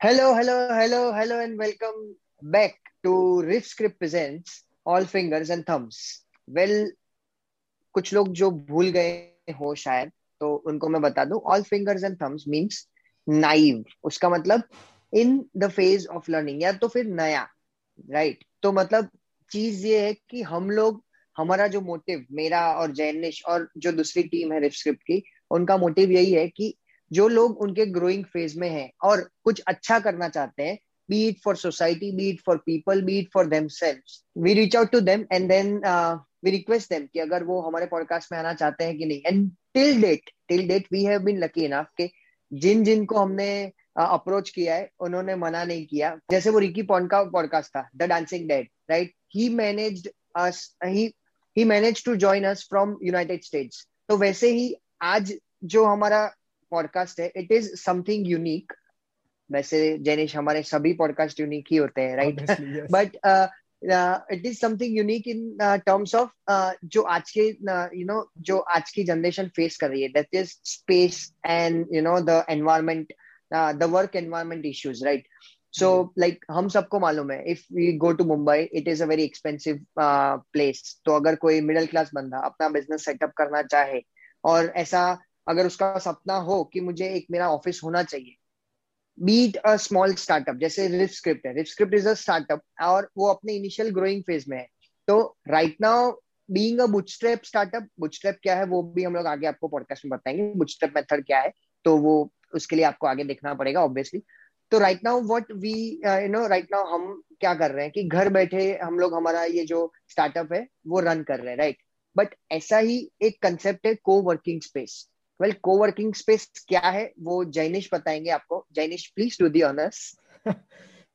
Hello, hello, hello, hello, and welcome back to Riff Script Presents All Fingers and Thumbs. Well, कुछ लोग जो भूल गए हो शायद तो उनको मैं बता दूँ all fingers and thumbs means naive उसका मतलब in the phase of learning या तो फिर नया राइट right? तो मतलब चीज़ ये है कि हम लोग हमारा जो मोटिव मेरा और जैनिश और जो दूसरी टीम है रिफ स्क्रिप्ट की उनका मोटिव यही है कि जो लोग उनके ग्रोइंग फ़ेज़ में हैं और कुछ अच्छा करना चाहते हैं be it for society be it for people be it for themselves we reach out to them and then uh, we request them कि अगर वो हमारे पॉडकास्ट में आना चाहते हैं कि नहीं। And till date till date we have been lucky enough कि जिन जिन को हमने अप्रोच uh, किया है उन्होंने मना नहीं किया। जैसे वो रिकी पॉन का पॉडकास्ट था the dancing dead right he managed us he he manage to join us from United States तो वैसे ही आज जो हमारा पॉडकास्ट है इट इज़ समथिंग यूनिक वैसे जैनिश हमारे सभी पॉडकास्ट यूनिक ही होते हैं right but it is something unique in terms of जो आज के यू नो जो आज की जनरेशन फेस कर रही है that is space and you know the environment the work environment issues right so like हम सबको मालूम है if we go to Mumbai it is a very expensive place तो अगर कोई मिडिल क्लास बंदा अपना बिज़नेस सेटअप करना चाहे और ऐसा अगर उसका सपना हो कि मुझे एक मेरा ऑफ़िस होना चाहिए। बीट अ स्मॉल स्टार्टअप जैसे रिफ स्क्रिप्ट है। Riff Script is a startup और वो अपने इनिशियल ग्रोइंग फ़ेज़ में है। तो right now being a startup bootstrap क्या है, वो भी हम लोग आगे आपको पॉडकास्ट में बताएँगे। बुटस्ट्रैप मेथड क्या है तो वो उसके लिए आपको आगे देखना पड़ेगा ऑब्वियसली तो right now what we you know right now हम क्या कर रहे हैं कि घर बैठे हम लोग हमारा ये जो स्टार्टअप है, वो रन कर रहे हैं राइट बट ऐसा ही एक कंसेप्ट है coworking space well coworking space क्या है? वो जैनिश बताएँगे आपको। Jainish please do the honours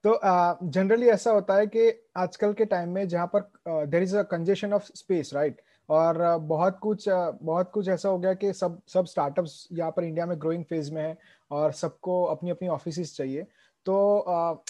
तो जनरली uh, ऐसा होता है कि आजकल के टाइम में जहाँ पर there is a congestion of space right और uh, बहुत कुछ uh, बहुत कुछ ऐसा हो गया कि सब सब स्टार्टअप्स यहाँ पर इंडिया में ग्रोइंग फ़ेज़ में है और सबको अपनी अपनी ऑफ़िस चाहिए। तो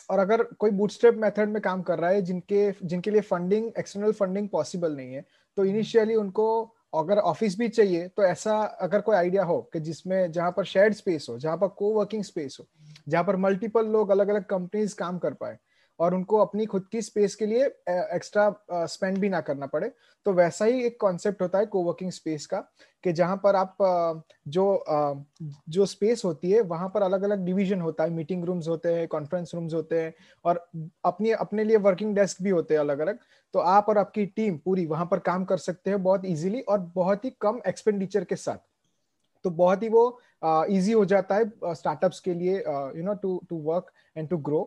और अगर कोई बूटस्ट्रैप मेथड में काम कर रहा है जिनके जिनके लिए फंडिंग एक्सटर्नल फंडिंग पॉसिबल नहीं है तो इनिशियली उनको अगर ऑफ़िस भी चाहिए तो ऐसा अगर कोई आइडिया हो कि जिसमें जहाँ पर शेयर्ड स्पेस हो, जहाँ पर को वर्किंग स्पेस हो, जहाँ पर मल्टीपल लोग अलग अलग कंपनीज़ काम कर पाए और उनको अपनी खुद की स्पेस के लिए एक्स्ट्रा स्पेंड भी ना करना पड़े। तो वैसा ही एक कॉन्सेप्ट होता है कोवर्किंग स्पेस का, कि जहाँ पर आप जो जो स्पेस होती है, वहाँ पर अलग अलग डिवीज़न होता है। मीटिंग रूम्स होते हैं कॉन्फ्रेंस रूम्स होते हैं और अपनी, अपने लिए वर्किंग डेस्क भी होते हैं अलग अलग तो आप और आपकी टीम पूरी वहाँ पर काम कर सकते हैं बहुत ईजिली और बहुत ही कम एक्सपेंडिचर के साथ। तो बहुत ही वो इजी हो जाता है स्टार्टअप्स के लिए you know to to work and to grow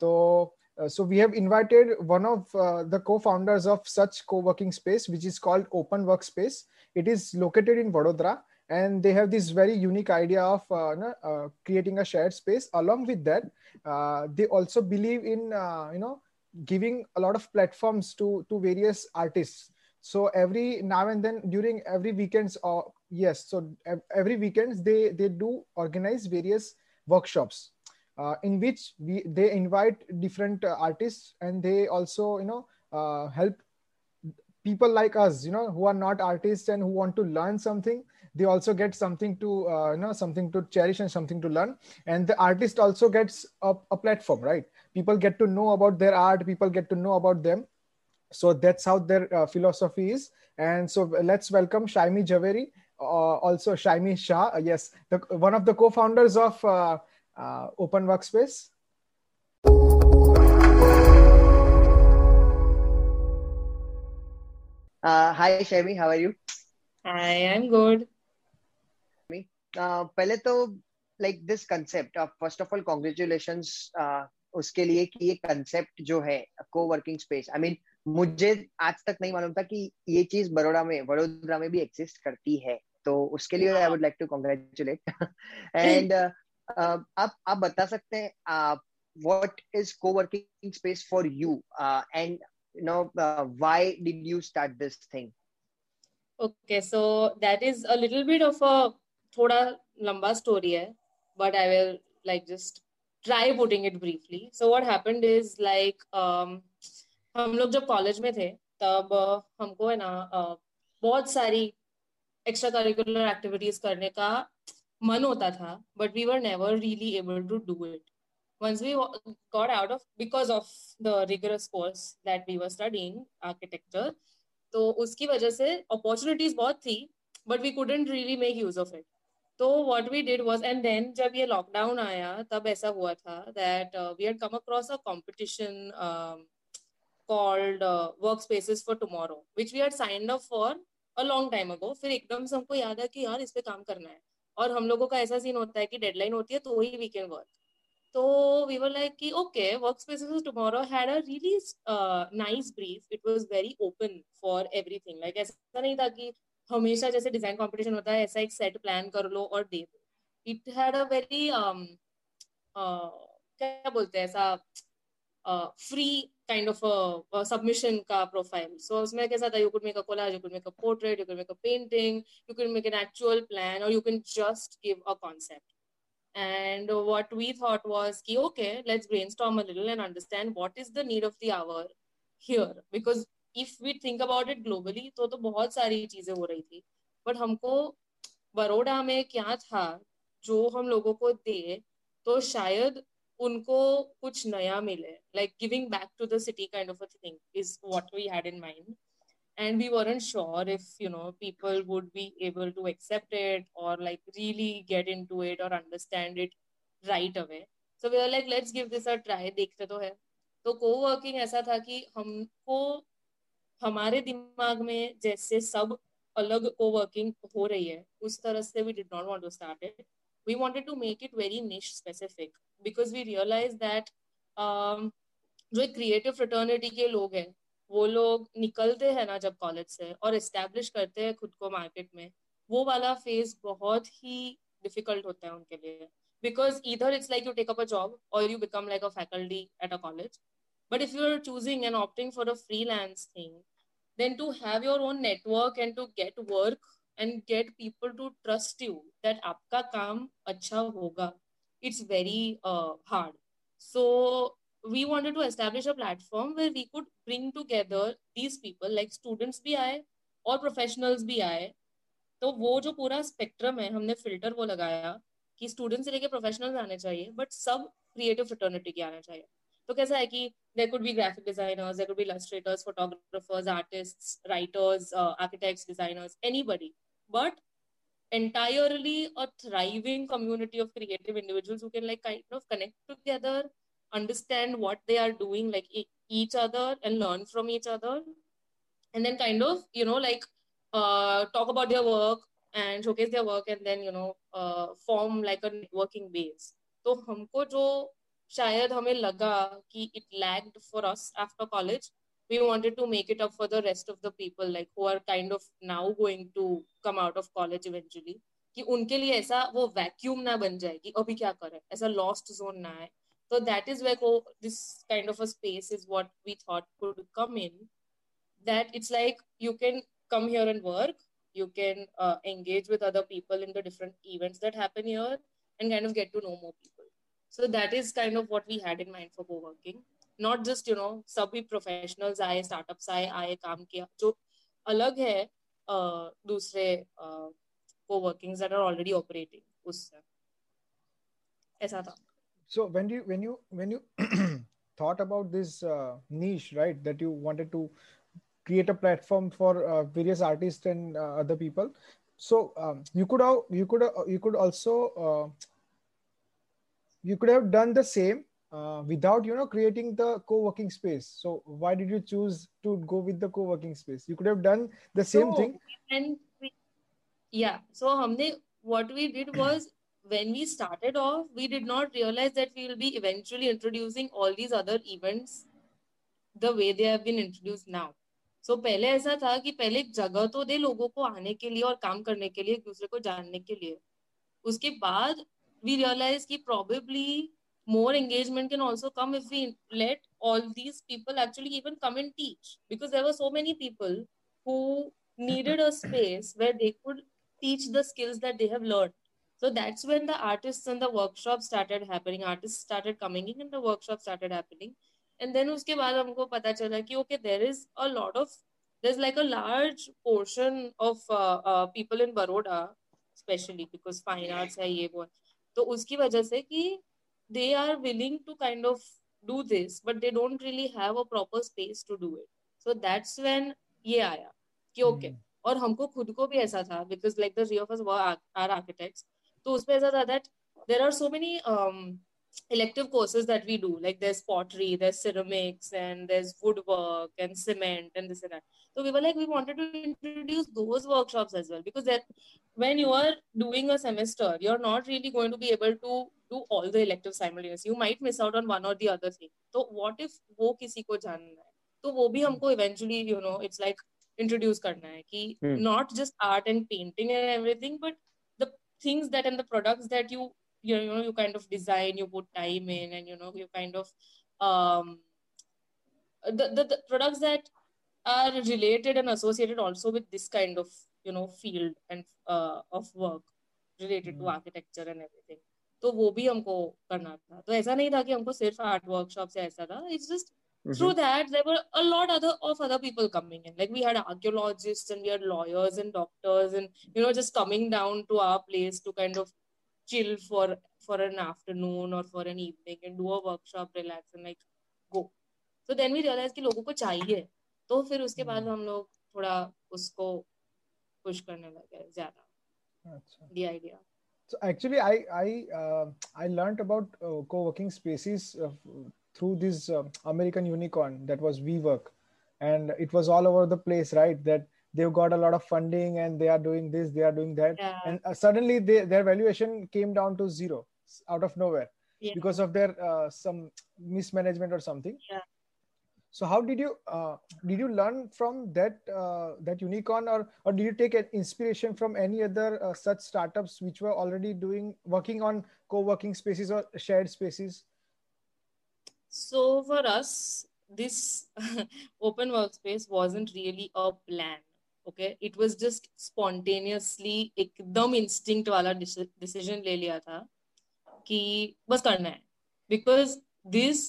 तो Uh, so we have invited one of uh, the co-founders of such co-working space, which is called Open Workspace. It is located in Vadodara, and they have this very unique idea of uh, uh creating a shared space. Along with that, uh, they also believe in you know giving a lot of platforms to to various artists. So every now and then during every weekends, or yes, so every weekends they they do organize various workshops uh, in which we they invite different uh, artists and they also you know uh, help people like us you know who are not artists and who want to learn something. They also get something to uh, you know something to cherish and something to learn. And the artist also gets a, a, platform right? People get to know about their art. People get to know about them. So that's how their uh, philosophy is. And so let's welcome shaimi javeri uh, also shaimi shah. Yes the, one of the co-founders of uh, open workspace. Uh, hi Shami, how are you? I am good. Uh, पहले तो like this concept first of all congratulation उसके लिए कि ये concept जो है को working space I mean मुझे आज तक नहीं मालूम था कि ये चीज़ बड़ोड़ा में वडोदरा में भी एग्जिस्ट करती है तो उसके लिए I would like to congratulate and आप आप बता सकते हैं what is coworking space for you and know why did you start this thing okay so that is a little bit of a थोड़ा लंबा स्टोरी है but I will like just try putting it briefly so what happened is like हम लोग जब college में थे, तब uh, हमको है ना uh, बहुत सारी एक्स्ट्रा करिकुलर एक्टिविटीज़ करने का मन होता था but we were never really able to do it once we got out of, because of the rigorous course that we were studying, architecture तो उसकी वजह से अपॉर्चुनिटीज़ बहुत थी but we couldn't really make use of it तो what we did was and then जब ये lockdown आया, तब ऐसा हुआ था that we had come across a competition called work spaces for tomorrow which we had signed up for a long time ago फिर एकदम से हमको याद है कि यार इस पे काम करना है। और हम लोगों का ऐसा सीन होता है कि डेडलाइन होती है तो ही we can work So we were like, okay, Workspaces tomorrow had a really uh, nice brief. It was very open for everything. Like ऐसा नहीं था कि हमेशा जैसे डिज़ाइन कंपटीशन होता है ऐसा एक सेट प्लान कर लो और दे दो इट हैड अ वेरी क्या बोलते हैं ऐसा फ्री काइंड ऑफ़ सबमिशन का प्रोफ़ाइल सो उसमें कैसा था? You could make a collage you could make a portrait you could make a painting you could make an actual plan और you can just give a concept and what we thought was ki, okay let's brainstorm a little and understand what is the need of the hour here. Because if we think about it globally तो तो बहुत सारी चीज़ें हो रही थी। But हमको बड़ोड़ा में क्या था? जो हम लोगों को दे तो शायद उनको कुछ नया मिले like giving back to the city kind of a thing is what we had in mind and we were sure if you know people would be able to accept it और like really get in to it और understand it right away so we are like let's give this a try देखते तो है। तो को working ऐसा था कि हमको, हमारे दिमाग में जैसे सब अलग को वर्किंग हो रही है, उस तरह से we did not want to start it we wanted to make it very niche specific because we realized that um, जो क्रिएटिव फ्रेटर्निटी के लोग हैं वो लोग निकलते हैं ना जब कॉलेज से और एस्टेब्लिश करते हैं खुद को मार्केट में वो वाला फ़ेज़ बहुत ही डिफ़िकल्ट होता है उनके लिए। बिकॉज़ इधर it's like you take up a job और you become like a faculty at a college but if you are choosing and opting for a freelance thing then to have your own network and to get work and get people to trust you that आपका काम अच्छा होगा. It's very hard so we wanted to establish a platform where we could bring together these people, like students भी आए और professionals भी आए. तो वो जो पूरा स्पेक्ट्रम है, हमने फ़िल्टर वो लगाया कि स्टूडेंट से लेके प्रोफेशनल्स आने चाहिए बट सब क्रिएटिव फ्रेटर्निटी के आने चाहिए. तो कैसा है कि there could be graphic designers there could be illustrators photographers artist writers architects designers anybody but entirely a thriving community of creative individuals who can like kind of connect together understand what they are doing like each other and learn from each other and then kind of you know like uh, talk about their work and showcase their work and then you know uh, form like a networking base तो हमको जो शायद हमें लगा कि it lagged for us after college we wanted to make it up for the rest of the people like who are kind of now going to come out of college eventually कि उनके लिए ऐसा वो vacuum ना बन जाए कि अभी क्या करें ऐसा लॉस्ट जोन ना है So that is where oh, this kind of a space is what we thought could come in. That it's like you can come here and work, you can uh, engage with other people in the different events that happen here, and kind of get to know more people. So that is kind of what we had in mind for Not just you know सभी professionals आए startups आए आए काम किया जो अलग है uh, दूसरे uh, co-workings that are already operating उससे ऐसा था so when you when you when you thought about this uh, niche right that you wanted to create a platform for uh, various artists and uh, other people so um, you could have you could uh, you could also uh, you could have done the same uh, without you know creating the co-working space so why did you choose to go with the co-working space you could have done the same so, thing and we, yeah so humne what we did was when we started off, we did not realize that we will be eventually introducing all these other events the way they have been introduced now. So So पहले ऐसा था कि पहले एक जगह तो दे लोगों को आने के लिए और काम करने के लिए एक दूसरे को जानने के लिए उसके बाद we realized कि probably more engagement can also come if we let all these people actually even come and teach because there were so many people who needed a space where they could teach the skills that they have learned so that's when the artists and the workshops started happening. Artists started coming in and the workshop started happening. And then uske baad humko pata chala ki okay, there is a lot of, there's like a large portion of uh, uh, people in Baroda, especially because fine arts hai ye wo. तो उसकी वजह से कि they are willing to kind of do this but they don't really have a proper space to do it so that's when ये आया कि okay okay, mm. और हमको खुद को भी ऐसा था because like the three of us are architects तो उसपे ऐसा था that there are so many elective courses that we do like there's pottery there's ceramics and there's woodwork and cement and this and that. So we were like we wanted to introduce those workshops as well because that when you are doing a semester you're not really going to be able to do all the electives simultaneously. You might miss out on one or the other thing. So what if wo kisi ko janna hai? To wo bhi humko hmm. eventually you know it's like introduce karna hai ki hmm. not just art and painting and everything but the things that and the products that you know you kind of design you put time in and you know you kind of um the, the, the products that are related and associated also with this kind of you know field and uh, of work related mm. to architecture and everything तो वो भी हमको करना था तो ऐसा नहीं था कि हमको सिर्फ आर्ट वर्कशॉप से ऐसा था it's just Mm-hmm. Through that, there were a lot other of other people coming in. Like we had archaeologists and we had lawyers and doctors, and you know, just coming down to our place to kind of chill for for an afternoon or for an evening and do a workshop, relax and like go. So then we realized कि लोगों को चाहिए. तो फिर उसके बाद हम लोग थोड़ा उसको पुश करने लगे ज़्यादा. The idea. So actually, I I uh, I learned about uh, co-working spaces uh, through this uh, American unicorn that was WeWork, and it was all over the place, right? That they've got a lot of funding and they are doing this, they are doing that, yeah. and uh, suddenly they, their valuation came down to zero out of nowhere yeah. because of their uh, some mismanagement or something. Yeah. So how did you uh, did you learn from that uh, that unicorn or or did you take an inspiration from any other uh, such startups which were already doing working on co-working spaces or shared spaces? So for us, this open workspace wasn't really a plan. Okay it was just spontaneously एकदम instinct वाला decision ले लिया था कि बस करना है। Because this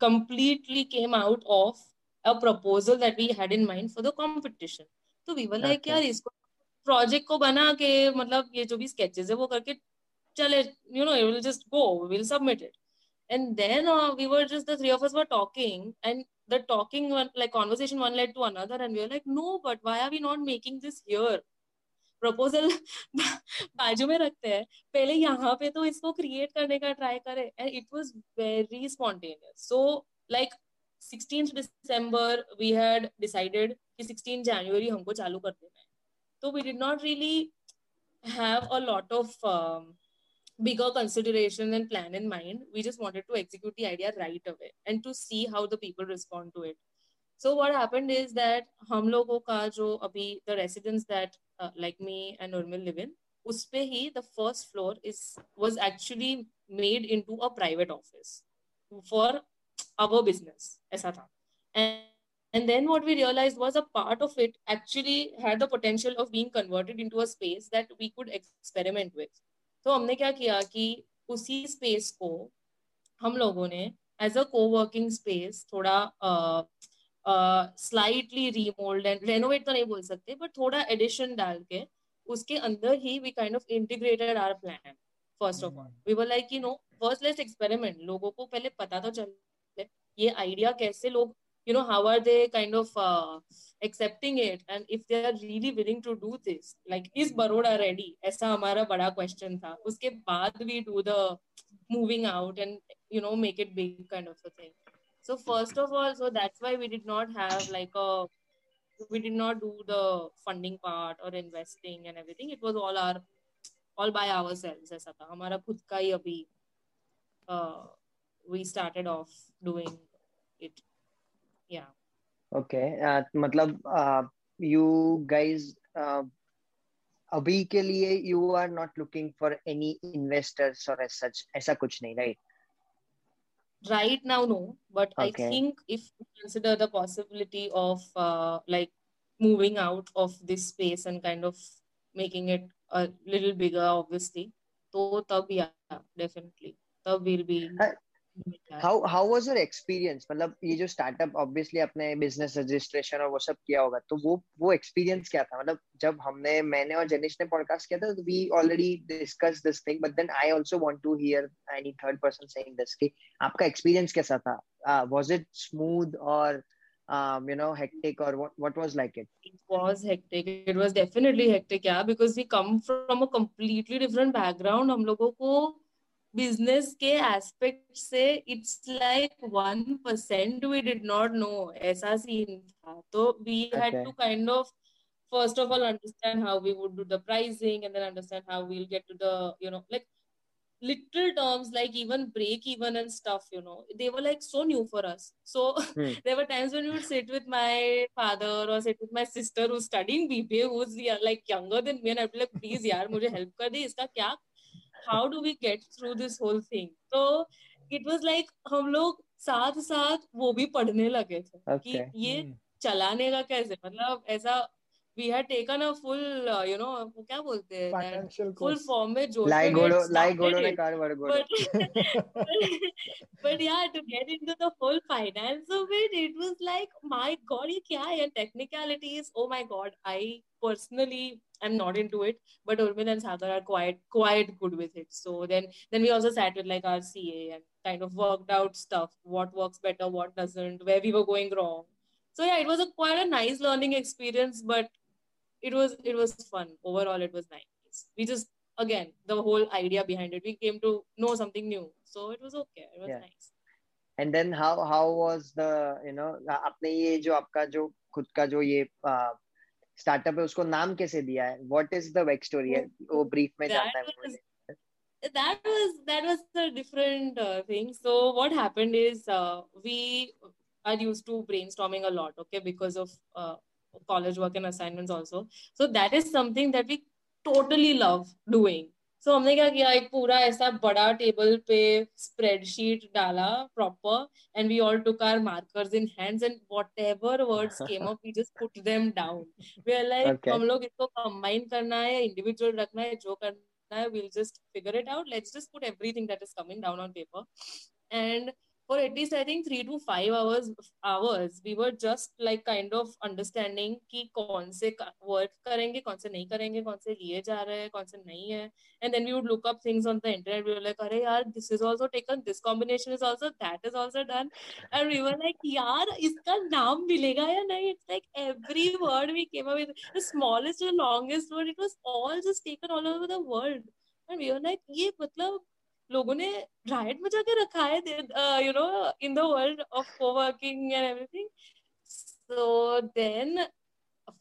completely came out of a proposal that we had in mind for the competition तो वी वन लाइक यार इसको प्रोजेक्ट को बना के मतलब ये जो भी स्केचेस है वो करके चले you know it will just go will submit it and then we were just the three of us were talking and the talking one, like, conversation one led to another, and we were like, no, but why are we not making this here? Proposal बाजू में रखते हैं। पहले यहाँ पे तो इसको create करने का ट्राई करे and it was very spontaneous so like 16th December we had decided कि 16 जनवरी हमको चालू कर देना है। तो we did not really have a lot of bigger consideration and plan in mind. We just wanted to execute the idea right away and to see how the people respond to it. So what happened is that हम लोगों का जो अभी the residents that uh, like me and Urmil live in, उसपे ही the first floor is was actually made into a private office for our business ऐसा था. And and then what we realized was a part of it actually had the potential of being converted into a space that we could experiment with. तो हमने क्या किया कि उसी space को हम लोगों ने एज अ को वर्किंग स्पेस थोड़ा स्लाइटली रीमोल्ड एंड रेनोवेट तो नहीं बोल सकते बट थोड़ा एडिशन डाल के उसके अंदर ही we kind of integrated our plan first of all we were like you know first let's experiment लोगों को पहले पता तो चल, ये आइडिया कैसे लोग you know how are they kind of uh, accepting it? And if they are really willing to do this like is baroda ready? aisa hamara bada question tha uske baad we do the moving out and you know make it big kind of a thing. So first of all so that's why we did not have like a we did not do the funding part or investing and everything. It was all our all by ourselves aisa tha hamara khud ka hi abhi uh, we started off doing it okay uh, मतलब uh, you guys uh, अभी के लिए you are not looking for any investors और such ऐसा कुछ नहीं right right now no but I think if consider the possibility of like moving out of this space and kind of making it a little bigger obviously तो तब या definitely तब will be how how was your experience मतलब ये जो startup obviously अपने business registration और वो सब किया होगा तो वो वो एक्सपीरियंस क्या था? मतलब जब हमने मैंने और जनिश ने पॉडकास्ट किया था तो we already discuss this thing but then I also want to hear any third person saying this कि आपका एक्सपीरियंस कैसा था? वाज इट स्मूथ और um you know hectic or what what was like it? It was hectic. It was definitely hectic yeah because we come from a completely different background. हम लोगों को business के aspect से it's like one percent we did not know ऐसा scene था। तो we had to kind of first of all understand how we would do the pricing and then understand how we will get to the you know like little terms like even break even and stuff you know they were like so new for us so there were times when you sit with my father और sit with my sister who studying BBA who is like younger than me and I like please यार मुझे help कर दे इसका क्या how do we get through this whole thing तो it was like हम लोग साथ साथ वो भी पढ़ने लगे थे okay. कि ये hmm. चलाने का कैसे? मतलब ऐसा we had taken a full you know क्या बोलते हैं? फुल फॉर्म में जो बट यार to get into the whole finance it was like my god ये क्या है? Technicalities oh my god I personally am not into it but Urmil and Sagar are quite quite good with it so then then we also sat with like our CA and kind of worked out stuff what works better what doesn't where we were going wrong so yeah it was a quite a nice learning experience but it was it was fun overall it was nice we just again the whole idea behind it we came to know something new so it was okay it was yeah. nice and then how how was the you know अपने ये जो आपका जो खुद का जो ये startup है उसको नाम कैसे दिया है what is the back story है वो ब्रीफ में जानना है that was that was a different uh, thing so what happened is uh, we are used to brainstorming a lot okay because of uh, college work and assignments also so that is something that we totally love doing so हमने क्या किया? एक पूरा ऐसा बड़ा table पे spreadsheet डाला proper and we all took our markers in hands and whatever words came up we just put them down we are like हम लोग इसको कंबाइन करना है इंडिविजुअल रखना है जो करना है we'll just figure it out. Let's just put everything that is coming down on paper. And for at least I think three to five hours hours we were just like kind of understanding कि कौन से work करेंगे कौन से नहीं करेंगे कौन से लिए जा रहे हैं कौन से नहीं है and then we would look up things on the internet we were like अरे यार this is also taken this combination is also that is also done and we were like यार इसका नाम मिलेगा या नहीं it's like every word we came up with the smallest to the longest word it was all just taken all over the world and we were like ये मतलब लोगों ने राइट में जाके रखा है you know in the world of coworking and everything so then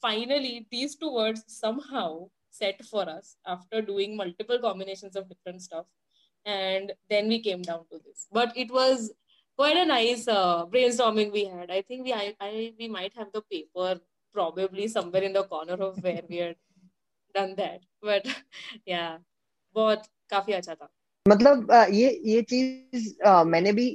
finally these two words somehow set for us after doing multiple combinations of different stuff and then we came down to this but it was quite a nice uh, brainstorming we had i think we I, I we might have the paper probably somewhere in the corner of where we had done that but yeah बहुत काफ़ी अच्छा था मतलब ये ये चीज़ मैंने भी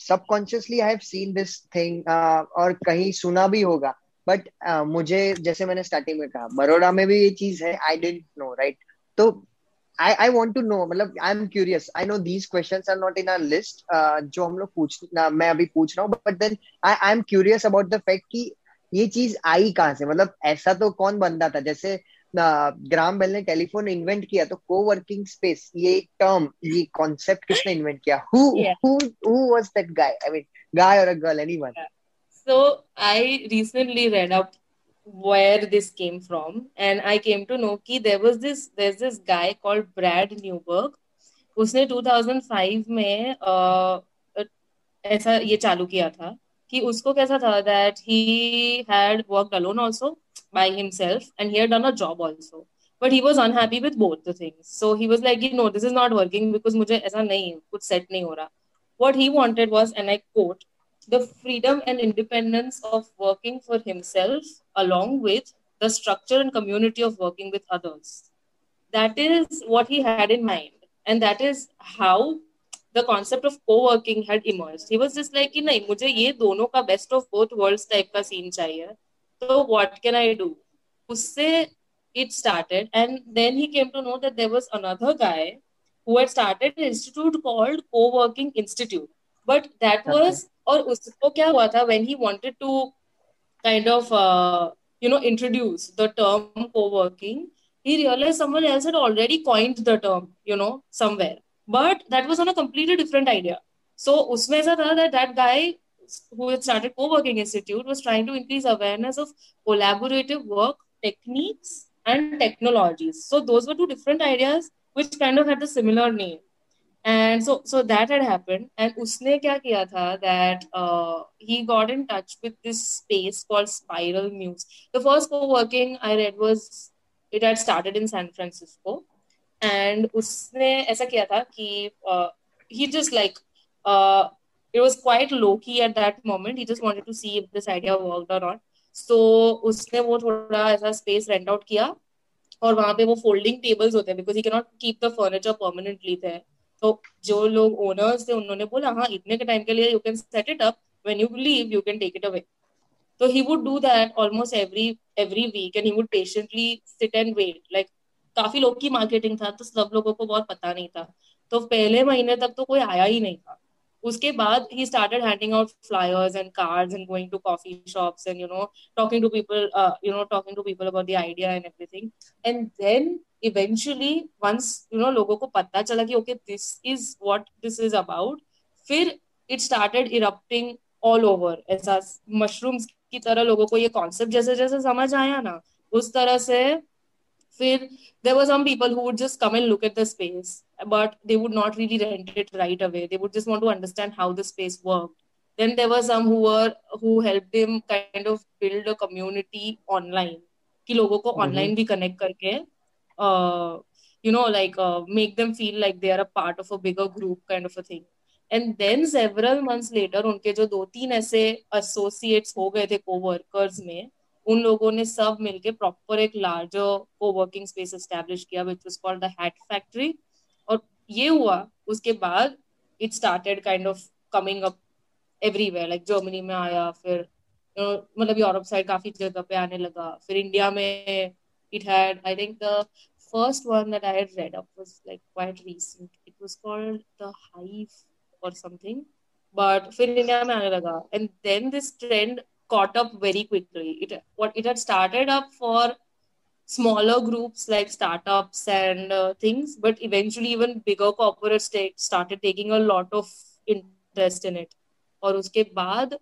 subconsciously I have seen this thing और कहीं सुना भी होगा। बट मुझे, जैसे मैंने स्टार्टिंग में कहा बड़ोड़ा में भी ये चीज़ है आई डेंट नो राइट तो I I want to know मतलब I am curious I know these question are not in our list जो हम लोग पूछ मैं अभी पूछ रहा हूँ but then I I am curious about the fact कि ये चीज़ आई कहाँ से? मतलब ऐसा तो कौन बंदा था? जैसे ग्राम बेल ने टेलीफोन इन्वेंट किया तो को वर्किंग स्पेस ये टर्म ये कॉन्सेप्ट किसने इन्वेंट किया who who who was that guy I mean guy और a girl anyone so i recently read up where this came from and i came to know कि there was this there's this guy called Brad Newberg उसने 2005 में uh, ऐसा ये चालू किया था कि उसको कैसा था that he had worked alone also by himself and he had done a job also but he was unhappy with both the things so he was like you know this is not working because mujhe aisa nahi kuch set nahi ho raha what he wanted was and i quote the freedom and independence of working for himself along with the structure and community of working with others that is what he had in mind and that is how the concept of co-working had emerged. He was just like कि नहीं मुझे ये दोनों का best of both worlds type का scene चाहिए. So what can I do? उससे it started and then he came to know that there was another guy who had started an institute called Co-working Institute. but that okay. was और उसको क्या हुआ था when he wanted to kind of uh, you know introduce the term co-working he realized someone else had already coined the term you know somewhere but that was on a completely different idea. So usme aisa tha that that guy who had started co-working institute was trying to increase awareness of collaborative work techniques and technologies. So those were two different ideas which kind of had the similar name. And so so that had happened. And usne kya kiya tha that uh, he got in touch with this space called spiral muse. The first co-working i read was it had started in san francisco and उसने ऐसा किया था he just like uh, it was quite low key at that moment. He just wanted to see if this idea worked or not. So उसने वो थोड़ा ऐसा space rent out किया और वहाँ पे वो फोल्डिंग टेबल्स होते हैं because he can not keep the furniture permanently there तो जो लोग ओनर्स थे उन्होंने बोला हाँ इतने के टाइम के लिए you can set it up when you leave you can take it away तो he would do that almost every every week and he would patiently sit and wait like काफ़ी लोग की मार्केटिंग था तो सब लोगों को बहुत पता नहीं था। तो पहले महीने तक तो कोई आया ही नहीं था। उसके बाद he started handing out flyers and cards and going to coffee shops and you know talking to people you know talking to people about the idea and everything and then eventually once you know लोगों को पता चला कि okay this is what this is about फिर it started erupting all over ऐसा mushrooms की तरह लोगों को ये कॉन्सेप्ट जैसे जैसे समझ आया ना, उस तरह से फिर there were some people who would just come and look at the space but they would not really rent it right away they would just want to understand how the space worked then there were some who were who helped them kind of build a community online कि लोगों को online भी connect करके you know like uh, make them feel like they are a part of a bigger group kind of a thing and then several months later उनके जो दो तीन ऐसे associates हो गए थे co-workers में उन लोगों ने सब मिलके प्रॉपर एक लार्जर को वर्किंग स्पेस एस्टेब्लिश किया which was called the hat factory और ये हुआ, उसके बाद it started kind of coming up everywhere like Germany में आया, फिर मतलब यूरोप साइड काफ़ी जगह पे आने लगा, फिर इंडिया में it had I think the first one that I had read up was, like, quite recent. It was called the Hive or something. But फिर इंडिया में आने लगा and then this trend caught up very quickly. It what it had started up for smaller groups like startups and uh, things, but eventually even bigger corporates t- started taking a lot of interest in it. और उसके बाद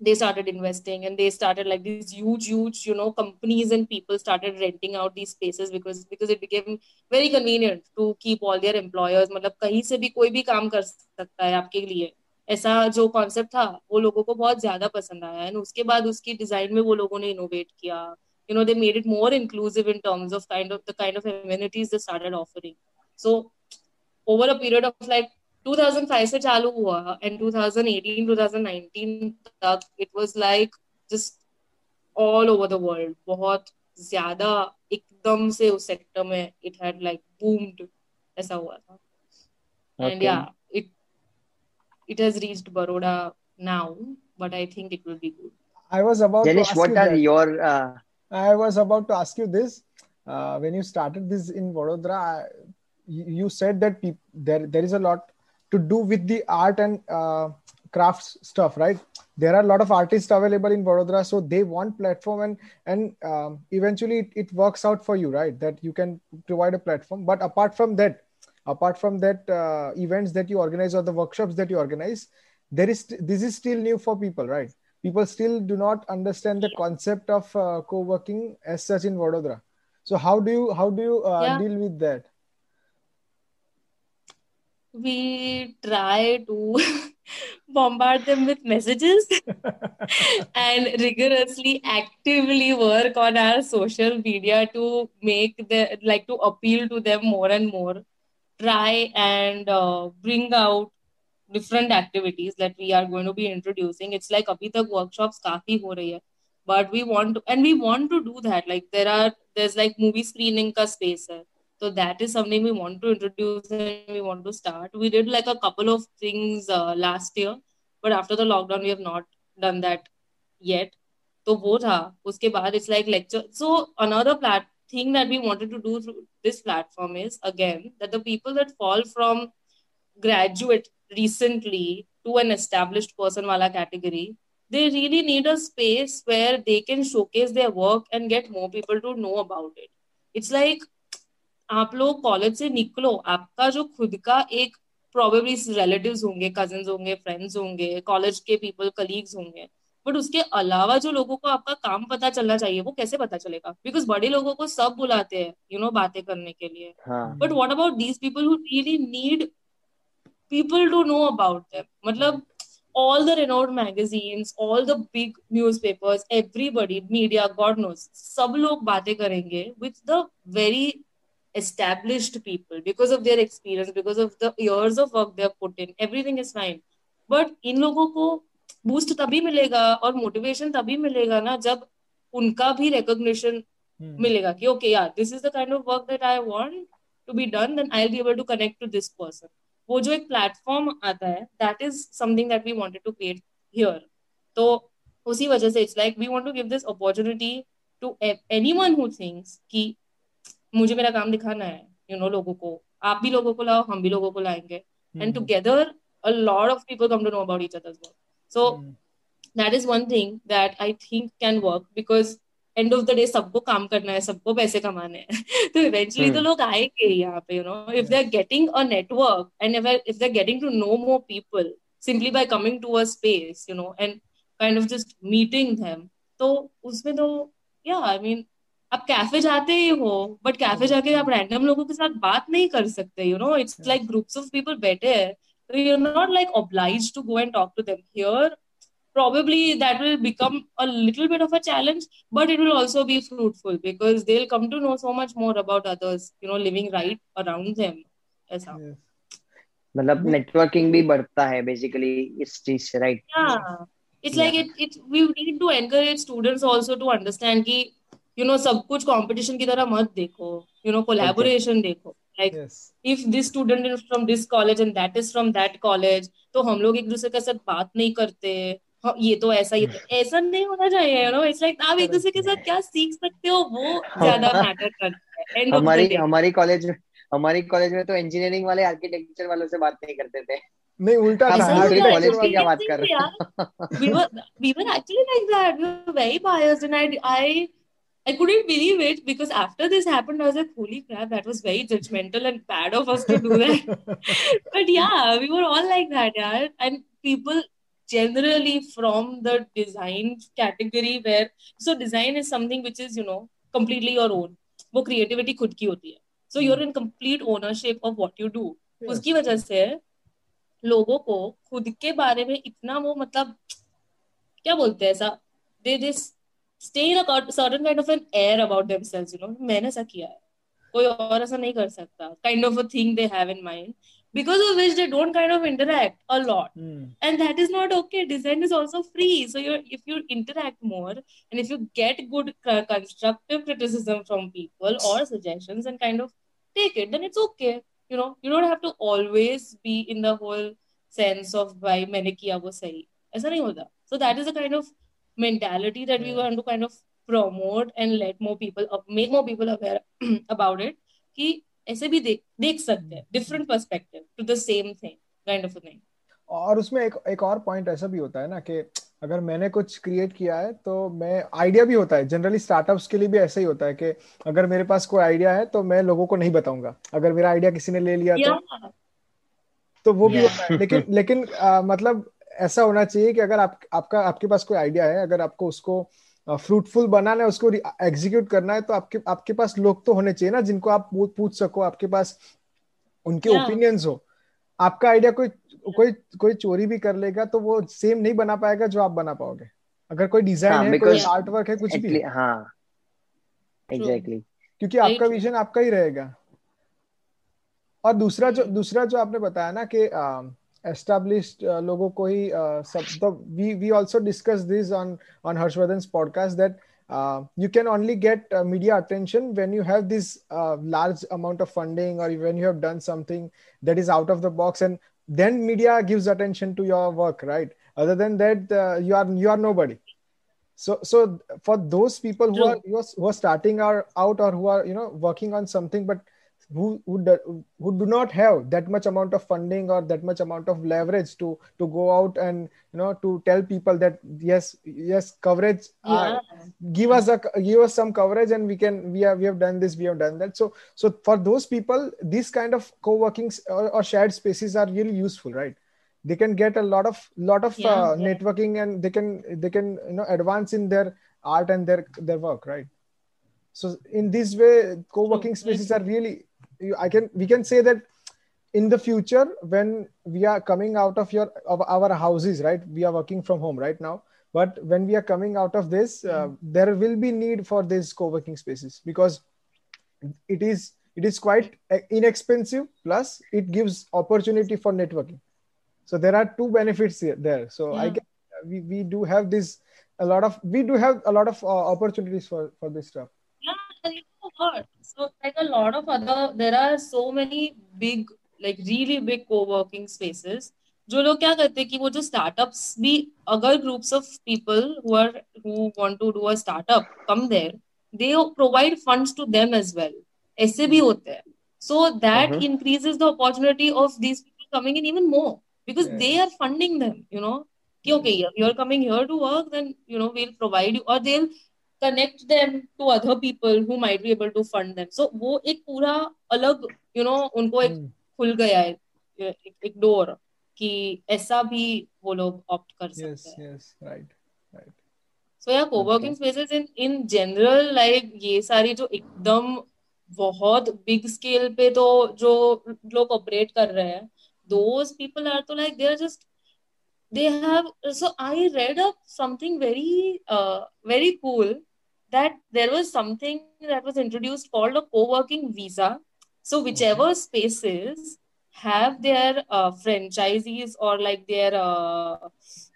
they started investing and they started like these huge huge you know companies and people started renting out these spaces because because it became very convenient to keep all their employers मतलब कहीं से भी कोई भी काम कर सकता है आपके लिए ऐसा जो कॉन्सेप्ट था वो लोगों को बहुत ज़्यादा पसंद आया। एंड उसके बाद उसकी डिज़ाइन में वो लोगों ने इनोवेट किया। You know they made it more inclusive in terms of kind of the kind of started offering so over a period of like 2005 से चालू हुआ एंड 2018 2019 तक it was like just all over the world बहुत ज़्यादा एकदम से उस sector में इट हैड लाइक बूम्ड ऐसा हुआ था। एंड या it has reached Baroda now, but I think it will be good. I was about Janish, to ask what you are that. your uh... I was about to ask you this. Uh, when you started this in Vadodara, you said that pe- there there is a lot to do with the art and uh, crafts stuff, right? There are a lot of artists available in Vadodara, so they want platform and and um, eventually it, it works out for you, right? That you can provide a platform. But apart from that, apart from that uh, events that you organize or the workshops that you organize there is this is still new for people right? People still do not understand the concept of uh, co-working as such in vadodara. So how do you how do you uh, yeah. deal with that? We try to bombard them with messages and rigorously actively work on our social media to make the like to appeal to them more and more try and uh, bring out different activities that we are going to be introducing. It's like abhi tak workshops kafi ho rahi hai, but we want to, and we want to do that. Like there are, there's like movie screening ka space hai. So that is something we want to introduce and we want to start. We did like a couple of things uh, last year, but after the lockdown, we have not done that yet. तो वो था उसके बाद it's like lecture so another plate thing that we wanted to do through this platform is again that the people that fall from graduate recently to an established person wala category, they really need a space where they can showcase their work and get more people to know about it. It's like आप लोग college से निकलो आपका जो खुद का एक probably relatives होंगे कजिन होंगे फ्रेंड्स होंगे कॉलेज के पीपल कलीग्स होंगे बट उसके अलावा जो लोगों को आपका काम पता चलना चाहिए वो कैसे पता चलेगा? बिकॉज़ बड़े लोगों को सब बुलाते हैं यू you नो know, बातें करने के लिए। But what about these people who really need people to know about them मतलब all the renowned magazines all the big newspapers everybody media god knows सब लोग बातें करेंगे with the very established people because of their experience because of the years of work they're put in everything is fine but इन लोगों को boost तभी मिलेगा और motivation तभी मिलेगा ना जब उनका भी रिकॉग्निशन hmm. मिलेगा कि ओके यार this is the kind of work that I want to be done then I will be able to connect to this person वो जो एक प्लेटफॉर्म आता है that is something that we wanted to create here तो उसी वजह से it's like we want to give this opportunity to anyone who thinks कि मुझे मेरा काम दिखाना है यू you नो know, लोगों को। आप भी लोगों को लाओ हम भी लोगों को लाएँगे। And together a lot of people come to know about each other's work. So mm. that is one thing that i think can work because end of the day सबको काम करना है सबको पैसे कमाने हैं तो इवेंचुअली hmm. तो लोग आएँगे यहाँ पे you know if they are getting a network and if they are getting to know more people simply by coming to a space you know and kind of just meeting them तो उसमें तो या I mean आप cafe जाते ही हो but cafe hmm. जाके आप रैंडम लोगों के साथ बात नहीं कर सकते you know it's like groups of people बैठे हैं तो you are not like obliged to go and talk to them here probably that will become a little bit of a challenge but it will also be fruitful because they'll come to know so much more about others you know living right around them ऐसा मतलब networking भी बढ़ता है basically इस चीज से right yeah it's like it it we need to encourage students also to understand कि you know सब कुछ competition की तरह मत देखो you know collaboration okay. देखो Like yes. if this student is from this college and that is from that college तो हम लोग एक दूसरे के साथ बात नहीं करते। हाँ, ये तो ऐसा ये तो ऐसा नहीं होना चाहिए यू नो इट्स लाइक आप एक दूसरे के साथ क्या सीख सकते हो वो ज़्यादा मैटर करता है। एंड हमारी हमारी कॉलेज में हमारी कॉलेज में तो इंजीनियरिंग वाले आर्किटेक्चर वालों से बात नहीं करते थे। नहीं उल्टा था हमारी कॉलेज की क्या बात कर रहे हैं? We were we were actually like that. We were very biased and I I I couldn't believe it because after this happened, I was like, holy crap, that was very judgmental and bad of us to do that. but yeah, we were all like that, yeah. And people generally from the design category where so design is something which is you know completely your own वो creativity खुद की होती है so you're in complete ownership of what you do yes. उसकी वजह से लोगों को खुद के बारे में इतना वो मतलब क्या बोलते हैं ऐसा they this stay in a certain kind of an air about themselves you know मैंने ऐसा किया है कोई और ऐसा नहीं कर सकता kind of a thing they have in mind because of which they don't kind of interact a lot mm. and that is not okay design is also free so you if you interact more and if you get good uh, constructive criticism from people or suggestions and kind of take it then it's okay you know you don't have to always be in the whole sense of why maine kiya wo sahi aisa nahi hota so that is a kind of mentality that we want to kind of promote and let more people up, make more people aware about it कि ऐसे भी देख देख सकते हैं different perspective to the same thing kind of thing और उसमें एक एक और पॉइंट ऐसा भी होता है ना कि अगर मैंने कुछ क्रिएट किया है तो मैं आइडिया भी होता है। जनरली स्टार्टअप्स के लिए भी ऐसा ही होता है कि अगर मेरे पास कोई आइडिया है तो मैं लोगों को नहीं बताऊँगा। अगर मेरा आइडिया किसी ने ले लिया तो तो वो भी होता है। लेकिन लेकिन आ, मतलब ऐसा होना चाहिए कि अगर आप आपका आपके पास कोई आइडिया है अगर आपको उसको फ्रूटफुल बनाना है उसको एग्जीक्यूट करना है तो आपके आपके पास लोग तो होने चाहिए ना जिनको आप पूछ सको आपके पास उनके ओपिनियंस हो। आपका आइडिया कोई कोई कोई चोरी भी कर लेगा तो वो सेम नहीं बना पाएगा जो आप बना पाओगे। अगर कोई डिज़ाइन हाँ, है कोई आर्ट वर्क है कुछ भी हाँ। एग्जैक्टली क्योंकि आपका विजन आपका ही रहेगा। और दूसरा जो दूसरा जो आपने बताया ना कि established uh, logo ko hi uh, sub, the, we we also discussed this on on Harshvardhan's podcast that uh, you can only get uh, media attention when you have this uh, large amount of funding or when you have done something that is out of the box and then media gives attention to your work right? Other than that uh, you are you are nobody. So so for those people who are, who are who are starting are out or who are you know working on something but who who do, who do not have that much amount of funding or that much amount of leverage to to go out and you know to tell people that yes yes coverage uh, yeah. uh, give us a give us some coverage and we can we have we have done this we have done that so so for those people these kind of co-working or, or shared spaces are really useful right they can get a lot of lot of yeah, uh, yeah. networking and they can they can you know advance in their art and their their work right so in this way co-working spaces are really i can we can say that in the future when we are coming out of your of our houses right? We are working from home right now. But when we are coming out of this uh, mm. there will be need for these co-working spaces because it is it is quite uh, inexpensive. Plus it gives opportunity for networking. So there are two benefits here, there. So yeah. i guess we, we do have this a lot of we do have a lot of uh, opportunities for for this stuff. You hard. So like a lot of other, there are so many big, like really big co-working spaces. जो लोग क्या करते हैं कि वो जो startups भी अगर groups of people who are who want to do a startup come there they provide funds to them as well ऐसे भी होते हैं so that increases the opportunity of these people coming in even more because they are funding them you know कि okay you are coming here to work then you know we'll provide you और they will connect them to other people who might be able to fund them so वो एक पूरा अलग you you know know उनको एक खुल गया है एक, एक डोर कि ऐसा भी वो लोग ऑप्ट कर सकते yes, हैं yes right right so yeah co-working okay. spaces in in general like ये सारी जो एकदम बहुत बिग स्केल पे तो जो लोग ऑपरेट कर रहे हैं those people are तो like they are just they have so i read up something very uh, very cool that there was something that was introduced called a co-working visa. So whichever spaces have their uh, franchisees or like their uh,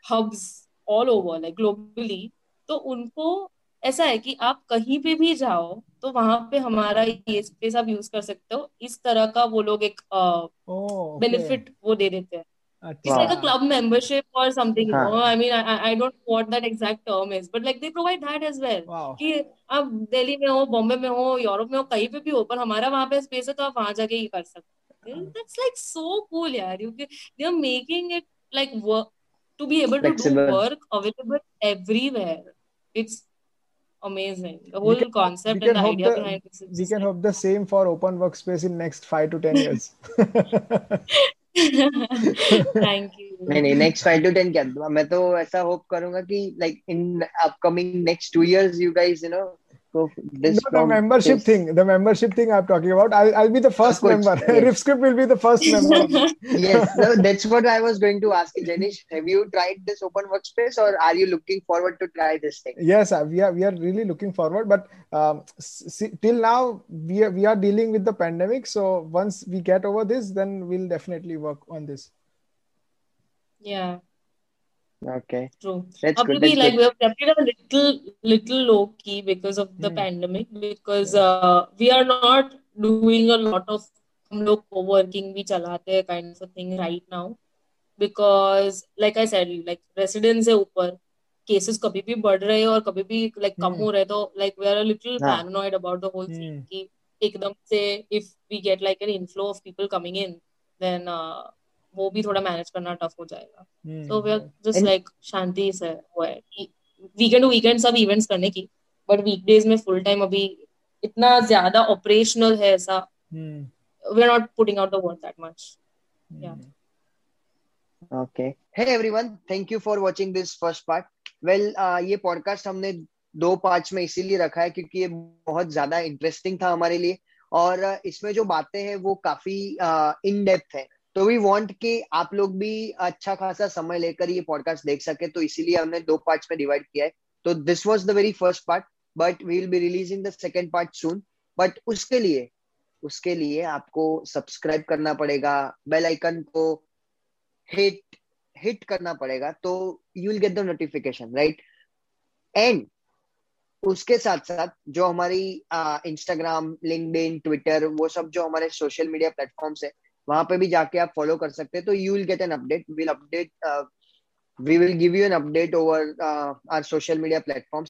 hubs all over like globally तो उनको ऐसा है कि आप कहीं पे भी जाओ तो वहाँ पे हमारा ये स्पेस आप यूज़ कर सकते हो इस तरह का वो लोग एक बेनिफिट uh, oh, okay. वो दे देते हैं It's like a club membership or something. You know? I mean, I, I don't know what that exact term is, but like they provide that as well. Wow. कि आप दिल्ली में हो बॉम्बे में हो Europe में हो कहीं पे भी हो पर हमारा वहां पे स्पेस है तो आप वहां जाके ही कर सकते हो That's like so cool, यार. You they are making it like work to be able to do work available everywhere. It's amazing. The whole can, concept and the idea the, behind it. We can hope the same for open workspace in next five to ten years. Thank you नहीं नहीं next five to ten क्या? मैं तो ऐसा hope करूँगा कि like in upcoming next two years you guys you know So this no, the membership this. thing, the membership thing I'm talking about. I'll, I'll be the first member. Yes. RiffScript will be the first member. yes, no, that's what I was going to ask janish Have you tried this open workspace, or are you looking forward to try this thing? Yes, uh, we are. We are really looking forward. But um, see, till now, we are we are dealing with the pandemic. So once we get over this, then we'll definitely work on this. Yeah. Okay. True. That's Probably good. That's like good. we have kept it a little little low key because of the mm. pandemic because uh, we are not doing a lot of हम लोग co-working भी चलाते हैं kind of a thing right now because like I said like residents है ऊपर cases कभी भी बढ़ रहे हैं और कभी भी like कम हो रहे तो like we are a little हाँ. paranoid about the whole thing कि एकदम से if we get like an inflow of people coming in then uh, वो भी थोड़ा मैनेज करना टफ हो जाएगा। So we are just like शांति से वो है। वीकेंड टू वीकेंड सब इवेंट्स करने की बट वीकडेज में फुल टाइम अभी इतना ज़्यादा ऑपरेशनल है ऐसा। We are not putting out the work that much या okay hey everyone thank you for watching this first part well ये पॉडकास्ट हमने दो पार्ट्स में इसीलिए रखा है क्योंकि ये बहुत ज़्यादा इंटरेस्टिंग था हमारे लिए। और इसमें जो बातें हैं वो काफ़ी इन डेप्थ है। तो वी वांट कि आप लोग भी अच्छा खासा समय लेकर ये पॉडकास्ट देख सके तो इसीलिए हमने दो पार्ट्स में डिवाइड किया है। तो this was the very first part but we will be releasing the second part soon but उसके लिए उसके लिए आपको सब्सक्राइब करना पड़ेगा बेल आइकन को हिट हिट करना पड़ेगा तो you will get the notification right and उसके साथ साथ जो हमारी इंस्टाग्राम लिंक्डइन ट्विटर वो सब जो हमारे सोशल मीडिया प्लेटफॉर्म्स है वहाँ पे भी जाके आप फॉलो कर सकते हैं। तो you will get an update will update we will give you an update over our social media platforms